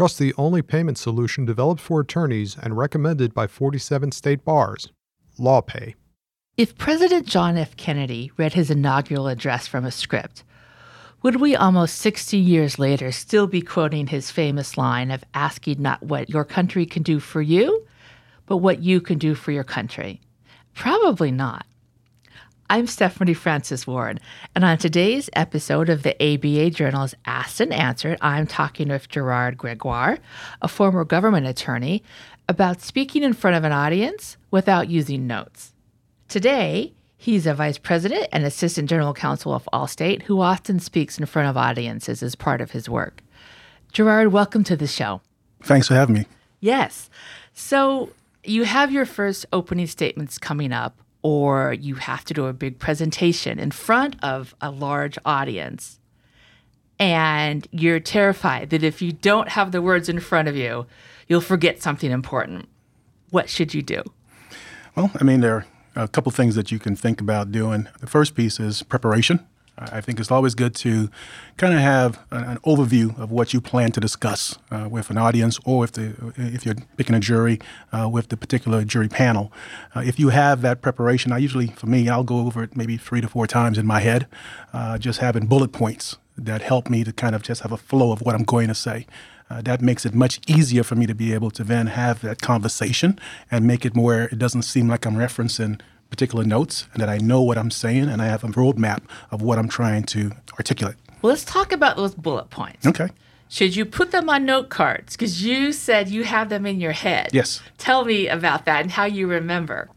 Trust the only payment solution developed for attorneys and recommended by 47 state bars. LawPay. If President John F. Kennedy read his inaugural address from a script, would we almost 60 years later still be quoting his famous line of asking not what your country can do for you, but what you can do for your country? Probably not. I'm Stephanie Francis Ward, and on today's episode of the ABA Journal's Asked and Answered, I'm talking with Gerard Gregoire, a former government attorney, about speaking in front of an audience without using notes. Today, he's a vice president and assistant general counsel of Allstate who often speaks in front of audiences as part of his work. Gerard, welcome to the show. Thanks for having me. Yes. So, you have your first opening statements coming up or you have to do a big presentation in front of a large audience and you're terrified that if you don't have the words in front of you, you'll forget something important. What should you do? Well, I mean, there are a couple things that you can think about doing. The first piece is preparation. I think it's always good to kind of have an, overview of what you plan to discuss uh, with an audience, or if the if you're picking a jury uh, with the particular jury panel. Uh, if you have that preparation, I usually, for me, I'll go over it maybe three to four times in my head, uh, just having bullet points that help me to kind of just have a flow of what I'm going to say. Uh, that makes it much easier for me to be able to then have that conversation and make it more, it doesn't seem like I'm referencing particular notes and that I know what I'm saying and I have a roadmap of what I'm trying to articulate. Well, let's talk about those bullet points. Okay. Should you put them on note cards? Because you said you have them in your head. Yes. Tell me about that and how you remember.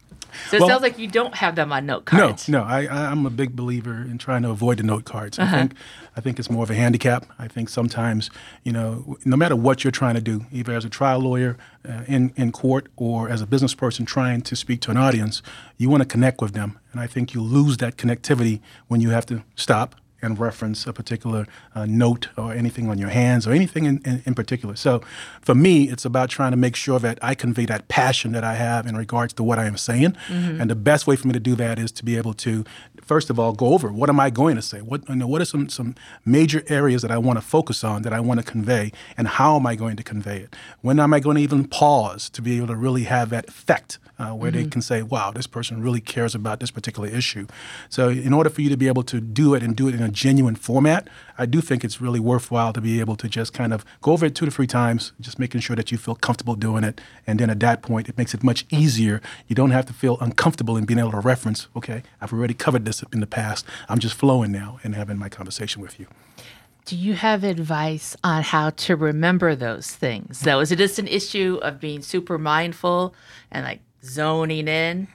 So it Well- sounds like you don't have them on note cards. No, no, I, I'm a big believer in trying to avoid the note cards. Uh-huh. I think, I think it's more of a handicap. I think sometimes, you know, no matter what you're trying to do, either as a trial lawyer uh, in in court or as a business person trying to speak to an audience, you want to connect with them, and I think you lose that connectivity when you have to stop and reference a particular uh, note or anything on your hands or anything in, in, in particular. So for me, it's about trying to make sure that I convey that passion that I have in regards to what I am saying. And the best way for me to do that is to be able to, first of all, go over what am I going to say? What, you know, what are some, some major areas that I want to focus on, that I want to convey, and how am I going to convey it? When am I going to even pause to be able to really have that effect uh, where they can say, wow, this person really cares about this particular issue. So, in order for you to be able to do it and do it in a genuine format, I do think it's really worthwhile to be able to just kind of go over it two to three times, just making sure that you feel comfortable doing it. And then at that point, it makes it much easier. You don't have to feel uncomfortable in being able to reference, okay, I've already covered this in the past. I'm just flowing now and having my conversation with you. Do you have advice on how to remember those things? Is it just an issue of being super mindful and like zoning in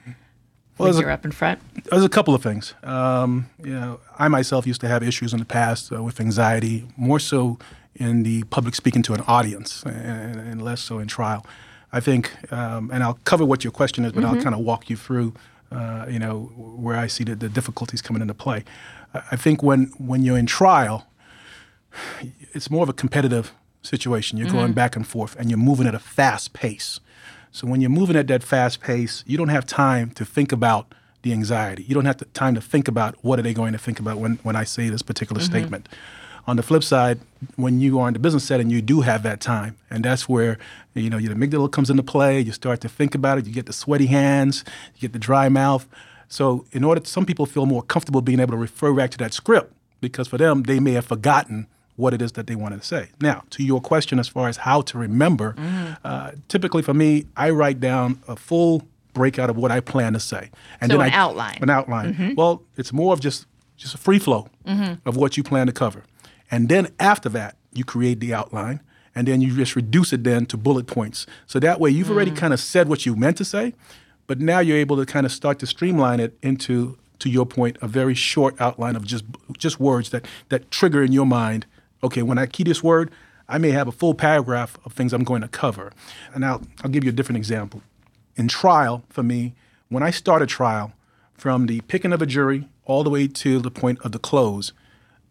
when there's a- you're up in front? There's a couple of things. Um, you know, I myself used to have issues in the past uh, with anxiety, more so in the public speaking to an audience, and, and less so in trial. I think, um, and I'll cover what your question is, but I'll kind of walk you through, uh, you know, where I see the, the difficulties coming into play. I, I think when when you're in trial, it's more of a competitive situation. You're going back and forth, and you're moving at a fast pace. So when you're moving at that fast pace, you don't have time to think about the anxiety. You don't have the time to think about what are they going to think about when, when I say this particular mm-hmm. statement. On the flip side, when you are in the business setting, you do have that time, and that's where you know your amygdala comes into play. You start to think about it. You get the sweaty hands, you get the dry mouth. So, in order, some people feel more comfortable being able to refer back to that script because for them, they may have forgotten what it is that they wanted to say. Now, to your question as far as how to remember, mm-hmm. uh, typically for me, I write down a full breakout of what I plan to say, and So then an I, outline. An outline. Mm-hmm. Well, it's more of just just a free flow mm-hmm. of what you plan to cover, and then after that, you create the outline. And then you just reduce it then to bullet points. So that way you've already mm. kind of said what you meant to say, but now you're able to kind of start to streamline it into, to your point, a very short outline of just just words that that trigger in your mind. Okay, when I key this word, I may have a full paragraph of things I'm going to cover. And I'll I'll give you a different example. In trial, for me, when I start a trial, from the picking of a jury all the way to the point of the close,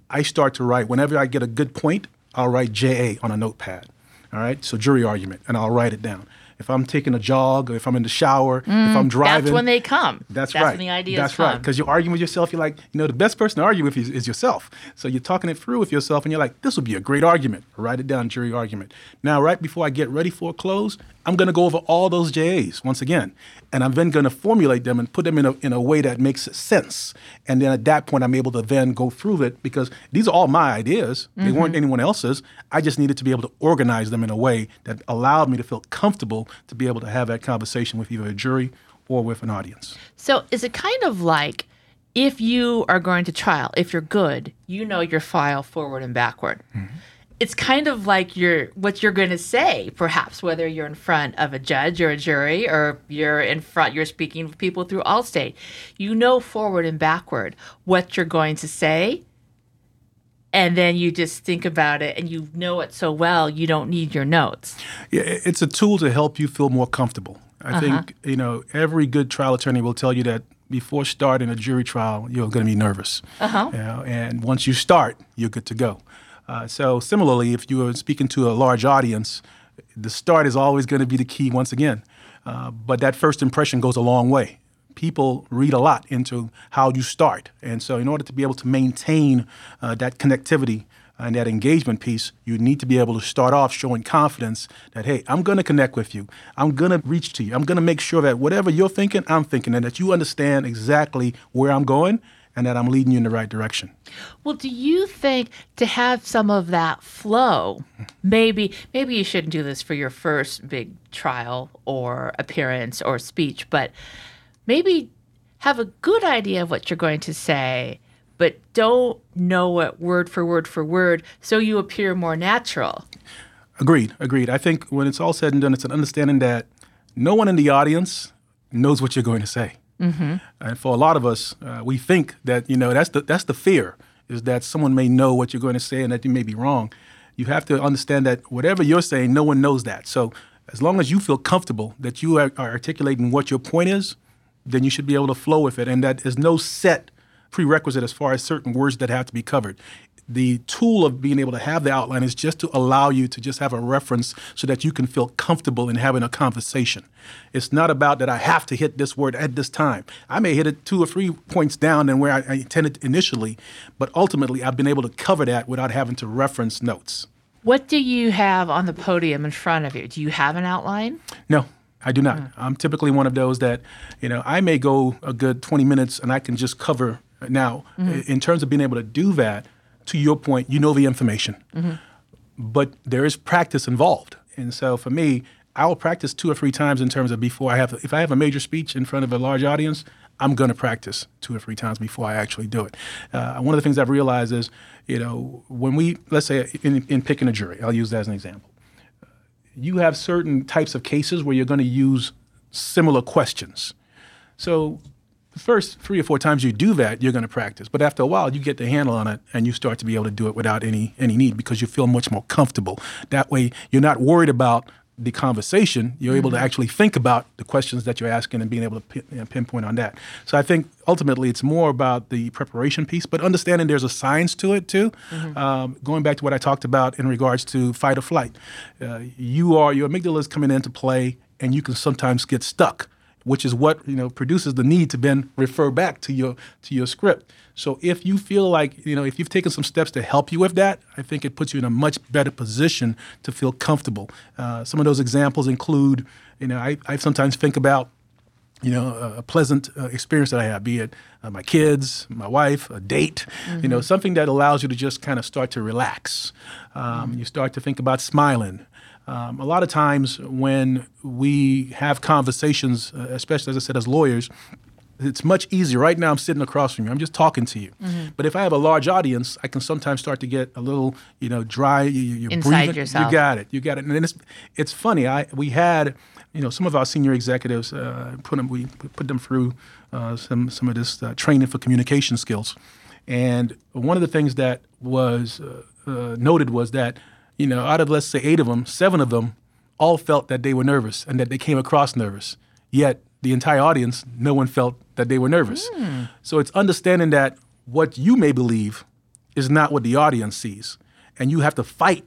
I start to write. Whenever I get a good point, I'll write JA on a notepad. All right, so jury argument, and I'll write it down. If I'm taking a jog, or if I'm in the shower, if mm, I'm driving. That's when they come. That's, That's right. when the ideas That's come. right. Because you're arguing with yourself. You're like, you know, the best person to argue with is, is yourself. So you're talking it through with yourself, and you're like, this would be a great argument. Write it down, jury argument. Now, right before I get ready for a close, I'm going to go over all those JAs once again, and I'm then going to formulate them and put them in a in a way that makes sense. And then at that point, I'm able to then go through it because these are all my ideas. They weren't mm-hmm. anyone else's. I just needed to be able to organize them in a way that allowed me to feel comfortable to be able to have that conversation with either a jury or with an audience. So is it kind of like if you are going to trial, if you're good, you know your file forward and backward. Mm-hmm. It's kind of like your what you're going to say, perhaps whether you're in front of a judge or a jury, or you're in front, you're speaking with people through Allstate. You know forward and backward what you're going to say, and then you just think about it, and you know it so well you don't need your notes. Yeah, it's a tool to help you feel more comfortable. I think you know every good trial attorney will tell you that before starting a jury trial, you're going to be nervous. Uh-huh. You know, and once you start, you're good to go. Uh, so similarly, if you are speaking to a large audience, the start is always going to be the key once again. Uh, but that first impression goes a long way. People read a lot into how you start, and so in order to be able to maintain uh, that connectivity and that engagement piece, you need to be able to start off showing confidence that, hey, I'm going to connect with you. I'm going to reach to you. I'm going to make sure that whatever you're thinking, I'm thinking, and that you understand exactly where I'm going and that I'm leading you in the right direction. Well, do you think to have some of that flow, maybe maybe you shouldn't do this for your first big trial or appearance or speech, but maybe have a good idea of what you're going to say, but don't know it word for word for word so you appear more natural. Agreed, agreed. I think when it's all said and done, it's an understanding that no one in the audience knows what you're going to say. Mm-hmm. And for a lot of us, uh, we think that you know that's the that's the fear is that someone may know what you're going to say and that you may be wrong. You have to understand that whatever you're saying, no one knows that. So as long as you feel comfortable that you are, are articulating what your point is, then you should be able to flow with it, and that is no set prerequisite as far as certain words that have to be covered. The tool of being able to have the outline is just to allow you to just have a reference so that you can feel comfortable in having a conversation. It's not about that I have to hit this word at this time. I may hit it two or three points down than where I, I intended initially, but ultimately I've been able to cover that without having to reference notes. What do you have on the podium in front of you? Do you have an outline? No, I do not. Mm. I'm typically one of those that, you know, I may go a good 20 minutes and I can just cover. Now, mm-hmm. i- in terms of being able to do that, to your point, you know the information, mm-hmm. but there is practice involved. And so for me, I will practice two or three times in terms of before I have, if I have a major speech in front of a large audience, I'm going to practice two or three times before I actually do it. Uh, one of the things I've realized is, you know, when we, let's say in, in picking a jury, I'll use that as an example you have certain types of cases where you're going to use similar questions. So the first three or four times you do that, you're going to practice. But after a while, you get the handle on it and you start to be able to do it without any any need because you feel much more comfortable. That way, you're not worried about the conversation. You're able to actually think about the questions that you're asking and being able to pin, you know, pinpoint on that. So I think ultimately it's more about the preparation piece, but understanding there's a science to it too. Um, going back to what I talked about in regards to fight or flight, uh, you are your amygdala is coming into play, and you can sometimes get stuck which is what you know produces the need to then refer back to your to your script. So if you feel like you know if you've taken some steps to help you with that, I think it puts you in a much better position to feel comfortable. Uh, some of those examples include, you know, I, I sometimes think about you know, a, pleasant uh, experience that I have, be it uh, my kids, my wife, a date, you know, something that allows you to just kind of start to relax. Um, You start to think about smiling. Um, a lot of times when we have conversations, uh, especially as I said, as lawyers, it's much easier. Right now, I'm sitting across from you. I'm just talking to you. But if I have a large audience, I can sometimes start to get a little, you know, dry. You, you're Inside breathing. yourself. You got it. You got it. And it's it's funny. I we had, you know, some of our senior executives uh, put them we put them through uh, some some of this uh, training for communication skills, and one of the things that was uh, uh, noted was that you know out of let's say eight of them, seven of them all felt that they were nervous and that they came across nervous. Yet the entire audience, no one felt that they were nervous. Hmm. So it's understanding that what you may believe is not what the audience sees, and you have to fight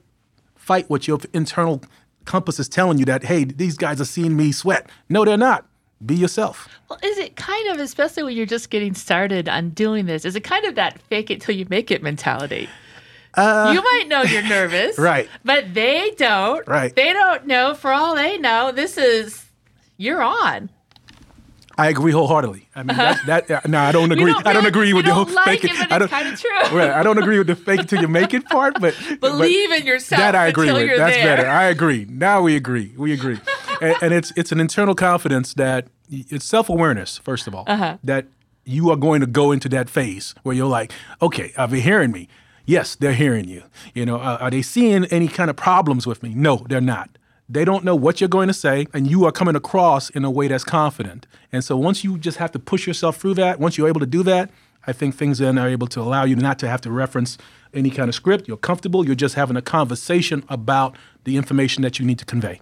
fight what your internal compass is telling you that, hey, these guys are seeing me sweat. No, they're not. Be yourself. Well, is it kind of, especially when you're just getting started on doing this, is it kind of that fake it till you make it mentality? Uh, you might know you're nervous, right? But they don't. Right. They don't know. For all they know, this is you're on. I agree wholeheartedly. I mean, that, that uh, no, I don't agree. Don't I don't agree with the whole like fake it. it. I don't. Kind of true. Right, I don't agree with the fake it till you make it part, but believe but in yourself. That I agree with. That's there. better. I agree. Now we agree. We agree, and, and, it's it's an internal confidence that it's self awareness first of all uh-huh. that you are going to go into that phase where you're like, okay, are they hearing me? Yes, they're hearing you. You know, are they seeing any kind of problems with me? No, they're not. They don't know what you're going to say, and you are coming across in a way that's confident. And so once you just have to push yourself through that, once you're able to do that, I think things then are able to allow you not to have to reference any kind of script. You're comfortable. You're just having a conversation about the information that you need to convey.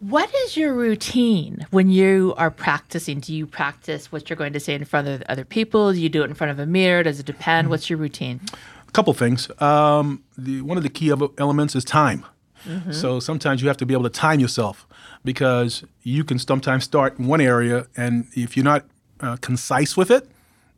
What is your routine when you are practicing? Do you practice what you're going to say in front of other people? Do you do it in front of a mirror? Does it depend? Mm-hmm. What's your routine? A couple things. Um, the, one of the key elements is time. Mm-hmm. So sometimes you have to be able to time yourself because you can sometimes start in one area, and if you're not uh, concise with it,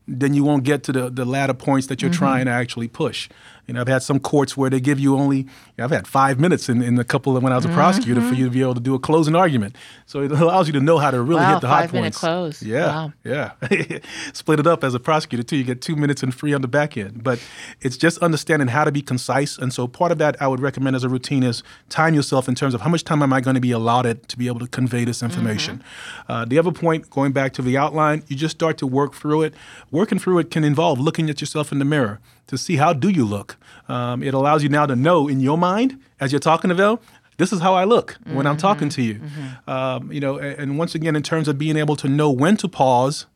then you won't get to the, the latter points that you're mm-hmm. trying to actually push. You know, I've had some courts where they give you only, you know, I've had five minutes in, in a couple of when I was a prosecutor mm-hmm. for you to be able to do a closing argument. So it allows you to know how to really wow, hit the high points. Five minute close. Yeah. Wow. Yeah. Split it up as a prosecutor too. You get two minutes and free on the back end. But it's just understanding how to be concise. And so part of that I would recommend as a routine is time yourself in terms of how much time am I going to be allotted to be able to convey this information. Mm-hmm. Uh, the other point, going back to the outline, you just start to work through it. Working through it can involve looking at yourself in the mirror to see how do you look. Um, it allows you now to know in your mind as you're talking to them. This is how I look mm-hmm. when I'm mm-hmm. talking to you. Mm-hmm. Um, you know, and, and, once again, in terms of being able to know when to pause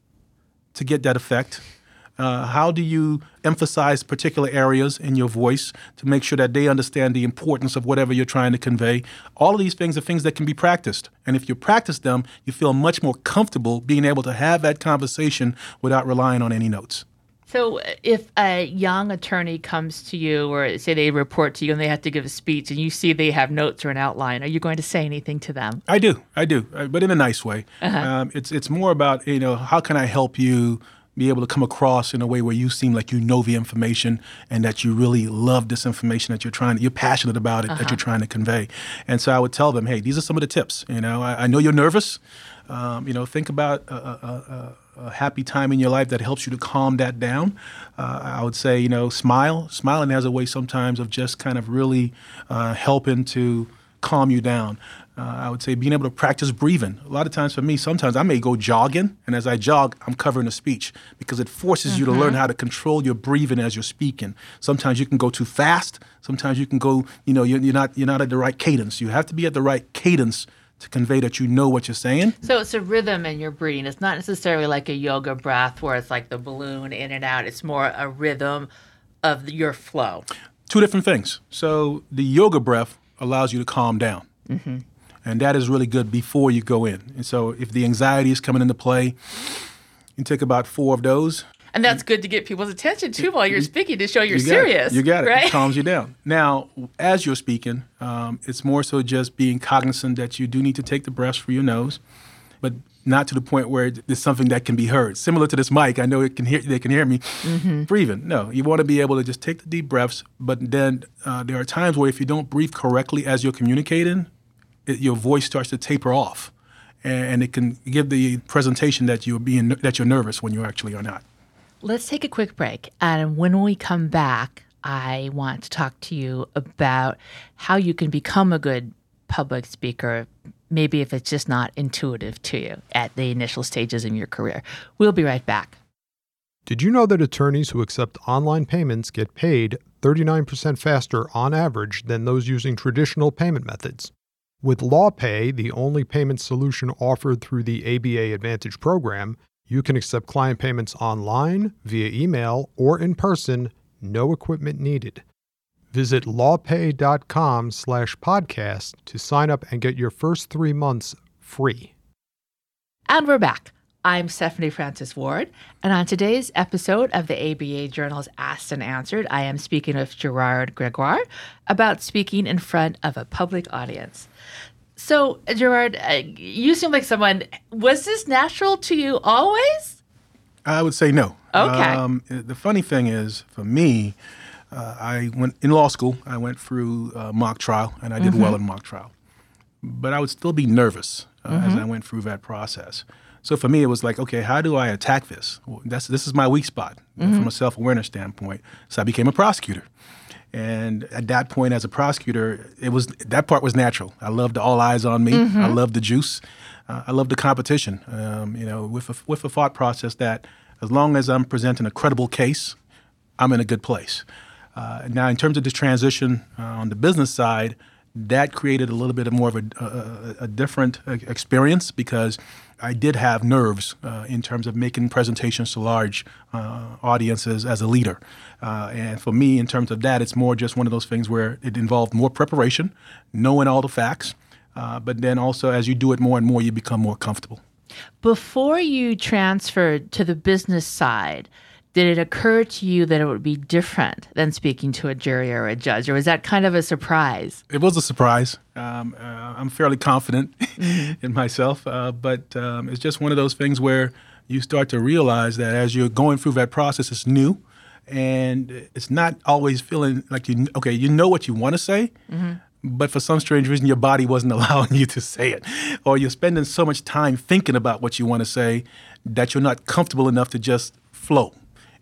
to get that effect, uh, how do you emphasize particular areas in your voice to make sure that they understand the importance of whatever you're trying to convey? All of these things are things that can be practiced. And if you practice them, you feel much more comfortable being able to have that conversation without relying on any notes. So, if a young attorney comes to you, or say they report to you and they have to give a speech, and you see they have notes or an outline, are you going to say anything to them? I do, I do, uh, but in a nice way. Uh-huh. Um, it's it's more about you know how can I help you be able to come across in a way where you seem like you know the information and that you really love this information that you're trying to, you're passionate about it uh-huh. that you're trying to convey and so i would tell them hey these are some of the tips you know i, I know you're nervous um, you know think about a, a, a, happy time in your life that helps you to calm that down uh, i would say you know smile smiling has a way sometimes of just kind of really uh, helping to calm you down uh, I would say being able to practice breathing. A lot of times for me, sometimes I may go jogging, and as I jog, I'm covering a speech because it forces mm-hmm. you to learn mm-hmm. how to control your breathing as you're speaking. Sometimes you can go too fast. Sometimes you can go, you know, you're, you're not you're not at the right cadence. You have to be at the right cadence to convey that you know what you're saying. So it's a rhythm in your breathing. It's not necessarily like a yoga breath where it's like the balloon in and out. It's more a rhythm of your flow. Two different things. So the yoga breath allows you to calm down. Mm-hmm and that is really good before you go in. And so if the anxiety is coming into play, you take about four of those. And that's good to get people's attention too while you're speaking to show you're you serious. It. You got it. Right? It calms you down. Now, as you're speaking, um, it's more so just being cognizant that you do need to take the breaths through your nose, but not to the point where it's something that can be heard. Similar to this mic, I know it can hear. They can hear me mm-hmm. breathing. No, you want to be able to just take the deep breaths. But then uh, there are times where if you don't breathe correctly as you're communicating, it, your voice starts to taper off, and, and it can give the presentation that you're being that you're nervous when you actually are not. Let's take a quick break, and when we come back, I want to talk to you about how you can become a good public speaker. Maybe if it's just not intuitive to you at the initial stages in your career. We'll be right back. Did you know that attorneys who accept online payments get paid 39% faster on average than those using traditional payment methods? With LawPay, the only payment solution offered through the ABA Advantage program, you can accept client payments online, via email, or in person, no equipment needed. Visit lawpay.com slash podcast to sign up and get your first three months free. And we're back. I'm Stephanie Francis Ward, and on today's episode of the ABA Journal's Asked and Answered, I am speaking with Gerard Gregoire about speaking in front of a public audience. So, Gerard, uh, you seem like someone. Was this natural to you always? I would say no. Okay. Um, the funny thing is, for me, uh, I went in law school. I went through uh, mock trial, and I did well in mock trial. But I would still be nervous uh, as I went through that process. So for me, it was like, okay, how do I attack this? Well, that's this is my weak spot from a self awareness standpoint. So I became a prosecutor. And at that point, as a prosecutor, it was that part was natural. I loved all eyes on me. I loved the juice. Uh, I loved the competition. Um, you know, with a, with a thought process that as long as I'm presenting a credible case, I'm in a good place. Uh, now, in terms of this transition uh, on the business side, that created a little bit of more of a, a, a different uh, experience because I did have nerves uh, in terms of making presentations to large uh, audiences as a leader. Uh, and for me, in terms of that, it's more just one of those things where it involved more preparation, knowing all the facts, uh, but then also as you do it more and more, you become more comfortable. Before you transferred to the business side, did it occur to you that it would be different than speaking to a jury or a judge, or was that kind of a surprise? It was a surprise. Um, uh, I'm fairly confident in myself, uh, but um, it's just one of those things where you start to realize that as you're going through that process, it's new, and it's not always feeling like you. Okay, you know what you want to say, but for some strange reason, your body wasn't allowing you to say it, or you're spending so much time thinking about what you want to say that you're not comfortable enough to just flow.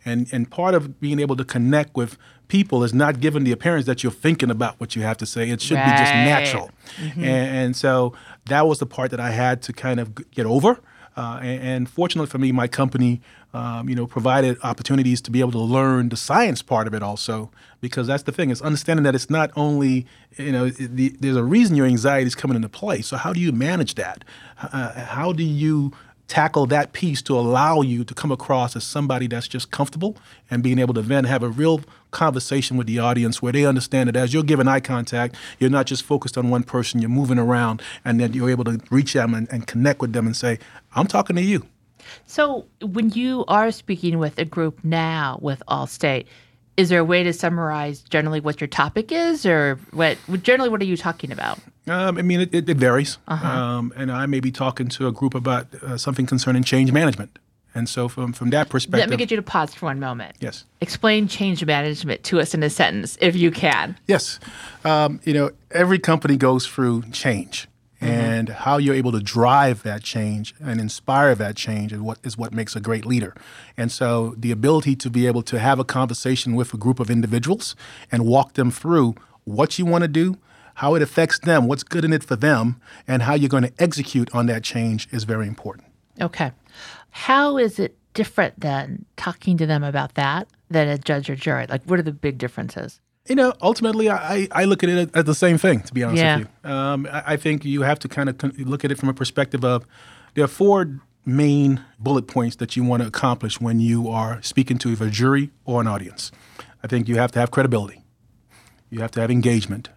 And and part of being able to connect with people is not giving the appearance that you're thinking about what you have to say. It should be just Right. natural. And, and so that was the part that I had to kind of get over. Uh, and, and fortunately for me, my company, um, you know, provided opportunities to be able to learn the science part of it also, because that's the thing is understanding that it's not only, you know, the, there's a reason your anxiety is coming into play. So how do you manage that? Uh, how do you tackle that piece to allow you to come across as somebody that's just comfortable and being able to then have a real conversation with the audience where they understand that as you're giving eye contact, you're not just focused on one person, you're moving around, and then you're able to reach them and, and connect with them and say, I'm talking to you. So, when you are speaking with a group now with Allstate, is there a way to summarize generally what your topic is, or what generally what are you talking about? Um, I mean, it, it, it varies. Um, and I may be talking to a group about uh, something concerning change management. And so, from, from that perspective, Let me get you to pause for one moment. yes. Explain change management to us in a sentence, if you can. Yes. Um, you know, every company goes through change. And how you're able to drive that change and inspire that change is what is what makes a great leader. And so the ability to be able to have a conversation with a group of individuals and walk them through what you want to do, how it affects them, what's good in it for them, and how you're going to execute on that change is very important. Okay. How is it different than talking to them about that than a judge or jury? Like, what are the big differences? You know, ultimately, I, I look at it as the same thing, to be honest Yeah. with you. Um, I, I think you have to kind of look at it from a perspective of there are four main bullet points that you want to accomplish when you are speaking to either a jury or an audience. I think you have to have credibility, you have to have engagement,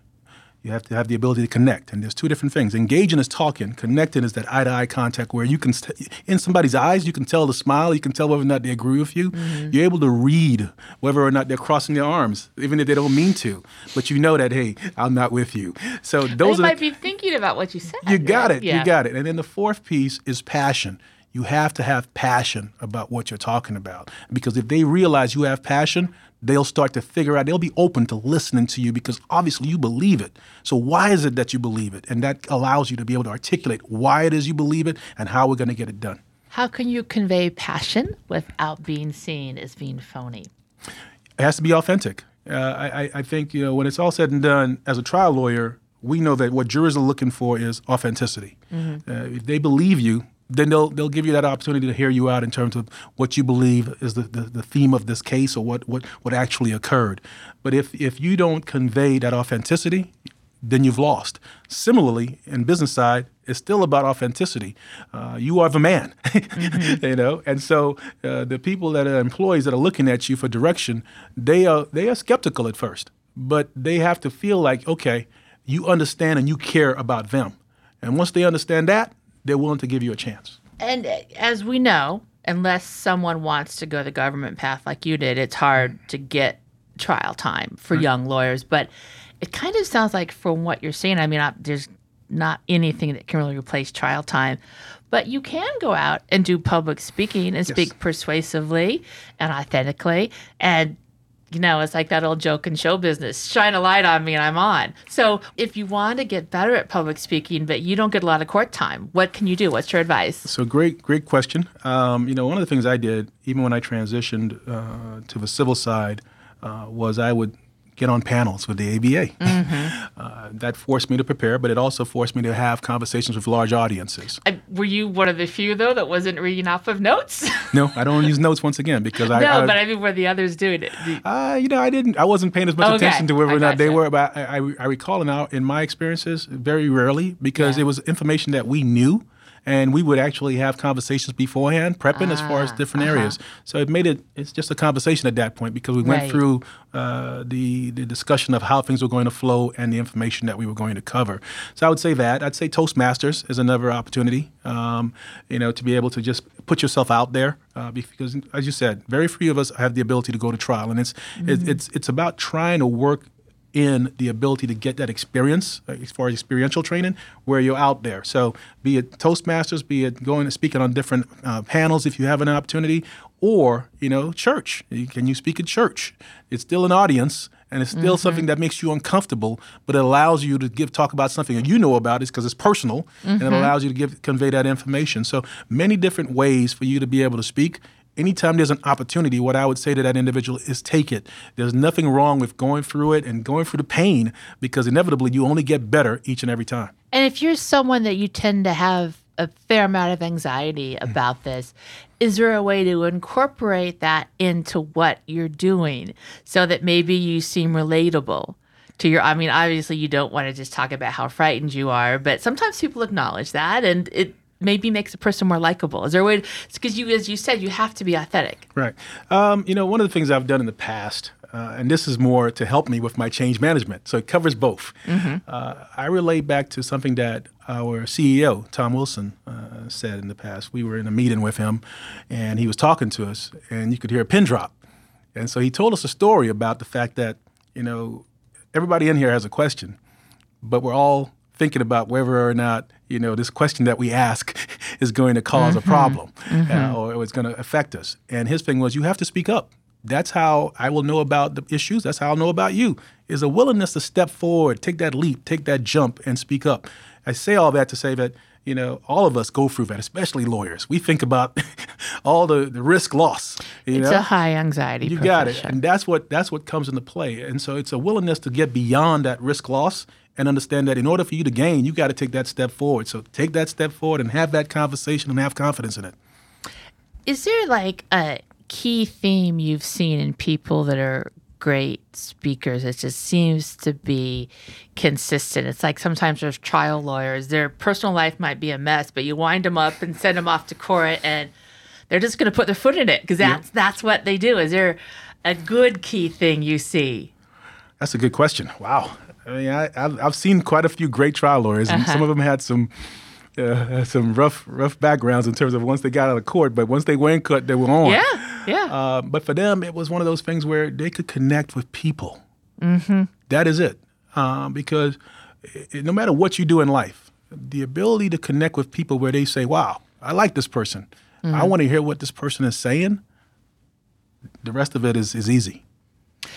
you have to have the ability to connect. And there's two different things. Engaging is talking. Connecting is that eye to eye contact where you can, st- in somebody's eyes, you can tell the smile, you can tell whether or not they agree with you. Mm-hmm. You're able to read whether or not they're crossing their arms, even if they don't mean to. But you know that, hey, I'm not with you. So those they are might the, be thinking about what you said. you got right? it. Yeah. You got it. And then the fourth piece is passion. You have to have passion about what you're talking about. Because if they realize you have passion, they'll start to figure out, they'll be open to listening to you because obviously you believe it. So, why is it that you believe it? And that allows you to be able to articulate why it is you believe it and how we're going to get it done. How can you convey passion without being seen as being phony? It has to be authentic. Uh, I, I- think you know when it's all said and done, as a trial lawyer, we know that what jurors are looking for is authenticity. Uh, if they believe you, then they'll they'll give you that opportunity to hear you out in terms of what you believe is the, the, the theme of this case or what, what, what actually occurred. But if if you don't convey that authenticity, then you've lost. Similarly, in business side, it's still about authenticity. Uh, you are the man, you know, and so uh, the people that are employees that are looking at you for direction, they are they are skeptical at first, but they have to feel like okay, you understand and you care about them, and once they understand that, they're willing to give you a chance. And uh, as we know, unless someone wants to go the government path like you did, it's hard to get trial time for young lawyers. But it kind of sounds like, from what you're saying, I mean, I, there's not anything that can really replace trial time. But you can go out and do public speaking and speak persuasively and authentically. And, you know, it's like that old joke in show business shine a light on me and I'm on. So if you want to get better at public speaking, but you don't get a lot of court time, what can you do? What's your advice? So great, great question. Um, you know, one of the things I did, even when I transitioned uh, to the civil side, uh, was I would get on panels with the ABA. Mm-hmm. Uh, that forced me to prepare, but it also forced me to have conversations with large audiences. I, were you one of the few though that wasn't reading off of notes? no, I don't use notes once again because I. No, I, but I mean, were the others doing it? Uh, you know, I didn't. I wasn't paying as much okay. attention to whether or not they were. But I, I, I recall our, in my experiences, very rarely because yeah. it was information that we knew and we would actually have conversations beforehand, prepping as far as ah, different uh-huh. areas. So it made it it's just a conversation at that point because we went right. through uh, the the discussion of how things were going to flow and the information that we were going to cover. So I would say that I'd say Toastmasters is another opportunity, um, you know, to be able to just put yourself out there uh, because, as you said, very few of us have the ability to go to trial, and it's mm-hmm. it's it's about trying to work in the ability to get that experience uh, as far as experiential training where you're out there. So, be it Toastmasters, be it going and speaking on different uh, panels if you have an opportunity, or you know, church. Can you speak at church? It's still an audience, and it's still mm-hmm. something that makes you uncomfortable, but it allows you to give talk about something that you know about it because it's personal, mm-hmm. and it mm-hmm. allows you to give convey that information. So many different ways for you to be able to speak anytime there's an opportunity, what I would say to that individual is take it. There's nothing wrong with going through it and going through the pain because inevitably you only get better each and every time. And if you're someone that you tend to have a fair amount of anxiety mm. about mm. this, is there a way to incorporate that into what you're doing so that maybe you seem relatable? To your, I mean, obviously, you don't want to just talk about how frightened you are, but sometimes people acknowledge that, and it maybe makes a person more likable? Is there a way? Because you, as you said, you have to be authentic. Right. Um, you know, one of the things I've done in the past, uh, and this is more to help me with my change management, so it covers both. Mm-hmm. Uh, I relate back to something that our CEO Tom Wilson uh, said in the past. We were in a meeting with him, and he was talking to us, and you could hear a pin drop. And so he told us a story about the fact that you know everybody in here has a question, but we're all thinking about whether or not you know this question that we ask is going to because mm-hmm. a problem mm-hmm. uh, or it's going to affect us. And his thing was, you have to speak up. That's how I will know about the issues. That's how I'll know about you. Is a willingness to step forward, take that leap, take that jump, and speak up. I say all that to say that you know, all of us go through that, especially lawyers. We think about all the, the risk loss. it's know? a high anxiety. You got it, and that's what that's what comes into play. And so it's a willingness to get beyond that risk loss and understand that in order for you to gain, you got to take that step forward. So take that step forward and have that conversation and have confidence in it. Is there like a key theme you've seen in people that are great speakers? It just seems to be consistent. It's like sometimes there's trial lawyers, their personal life might be a mess, but you wind them up and send them off to court and they're just going to put their foot in it because that's that's what they do. Is there a good key thing you see? That's a good question. Wow. I mean, I, have seen quite a few great trial lawyers, and uh-huh. some of them had some uh, some rough rough backgrounds in terms of once they got out of court, but once they were in court, they were on. Yeah, yeah. Uh, but for them, it was one of those things where they could connect with people. Mm-hmm. That is it, um, because it, no matter what you do in life, the ability to connect with people where they say, "Wow, I like this person. Mm-hmm. I want to hear what this person is saying." The rest of it is is easy.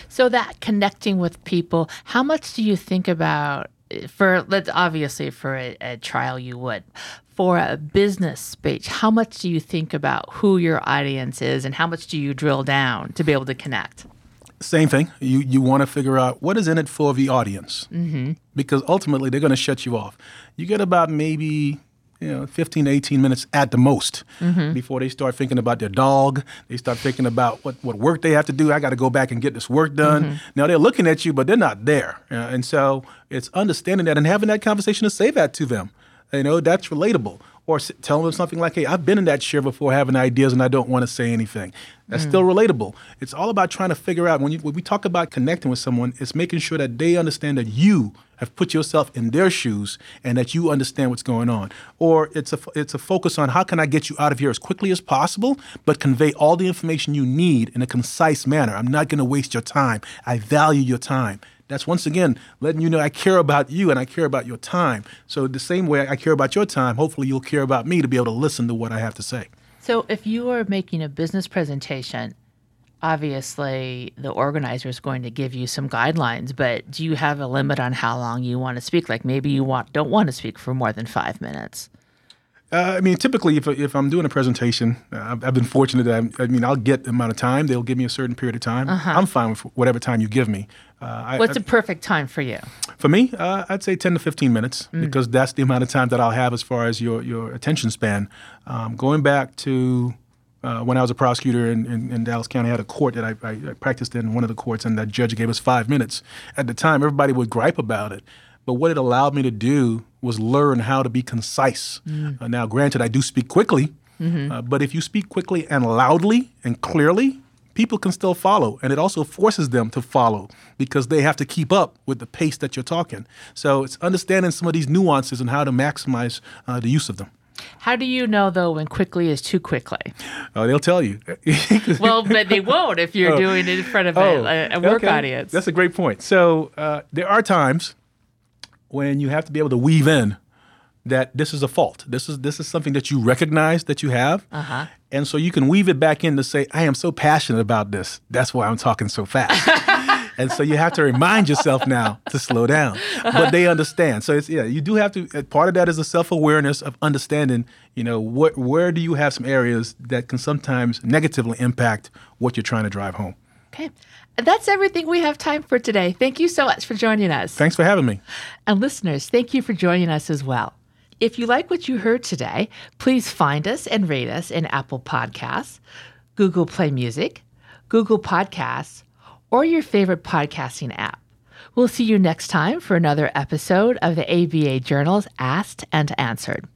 So that connecting with people, how much do you think about for let's obviously for a, a, trial you would for a business speech how much do you think about who your audience is and how much do you drill down to be able to connect? Same thing. You you want to figure out what is in it for the audience. Mm-hmm. because ultimately they're going to shut you off. You get about maybe you know, 15 to 18 minutes at the most mm-hmm. before they start thinking about their dog. They start thinking about what, what work they have to do. I got to go back and get this work done. Mm-hmm. Now they're looking at you, but they're not there. Uh, and so it's understanding that and having that conversation to say that to them. You know, that's relatable. Or telling them something like, hey, I've been in that chair before having ideas and I don't want to say anything. That's mm. still relatable. It's all about trying to figure out when, you, when we talk about connecting with someone, it's making sure that they understand that you have put yourself in their shoes and that you understand what's going on. Or it's a it's a focus on how can I get you out of here as quickly as possible, but convey all the information you need in a concise manner. I'm not going to waste your time. I value your time. That's once again letting you know I care about you and I care about your time. So the same way I care about your time, hopefully you'll care about me to be able to listen to what I have to say. So if you are making a business presentation, obviously the organizer is going to give you some guidelines, but do you have a limit on how long you want to speak? Like maybe you want don't want to speak for more than five minutes. Uh, I mean, typically, if, if I'm doing a presentation, uh, I've, I've, been fortunate that I'm, i mean, I'll get the amount of time. They'll give me a certain period of time. Uh-huh. I'm fine with whatever time you give me. Uh, What's I, a perfect time for you? For me, uh, I'd say 10 to 15 minutes mm. because that's the amount of time that I'll have as far as your, your attention span. Um, going back to uh, when I was a prosecutor in, in, in, Dallas County, I had a court that I, I, I, practiced in, one of the courts, and that judge gave us five minutes. At the time, everybody would gripe about it. But what it allowed me to do was learn how to be concise. Mm. Uh, now, granted, I do speak quickly, mm-hmm. uh, but if you speak quickly and loudly and clearly, people can still follow. And it also forces them to follow because they have to keep up with the pace that you're talking. So it's understanding some of these nuances and how to maximize uh, the use of them. How do you know though when quickly is too quickly? Oh, they'll tell you. well, but they won't if you're oh. doing it in front of oh, a, a, work okay. audience. That's a great point. So uh, there are times when you have to be able to weave in that this is a fault. This is this is something that you recognize that you have, uh-huh. and so you can weave it back in to say, "I am so passionate about this. That's why I'm talking so fast." and so you have to remind yourself now to slow down. But they understand. So it's yeah, you do have to. Uh, part of that is a self awareness of understanding. You know, what where do you have some areas that can sometimes negatively impact what you're trying to drive home. Okay. That's everything we have time for today. Thank you so much for joining us. Thanks for having me. And listeners, thank you for joining us as well. If you like what you heard today, please find us and rate us in Apple Podcasts, Google Play Music, Google Podcasts, or your favorite podcasting app. We'll see you next time for another episode of the ABA Journal's Asked and Answered.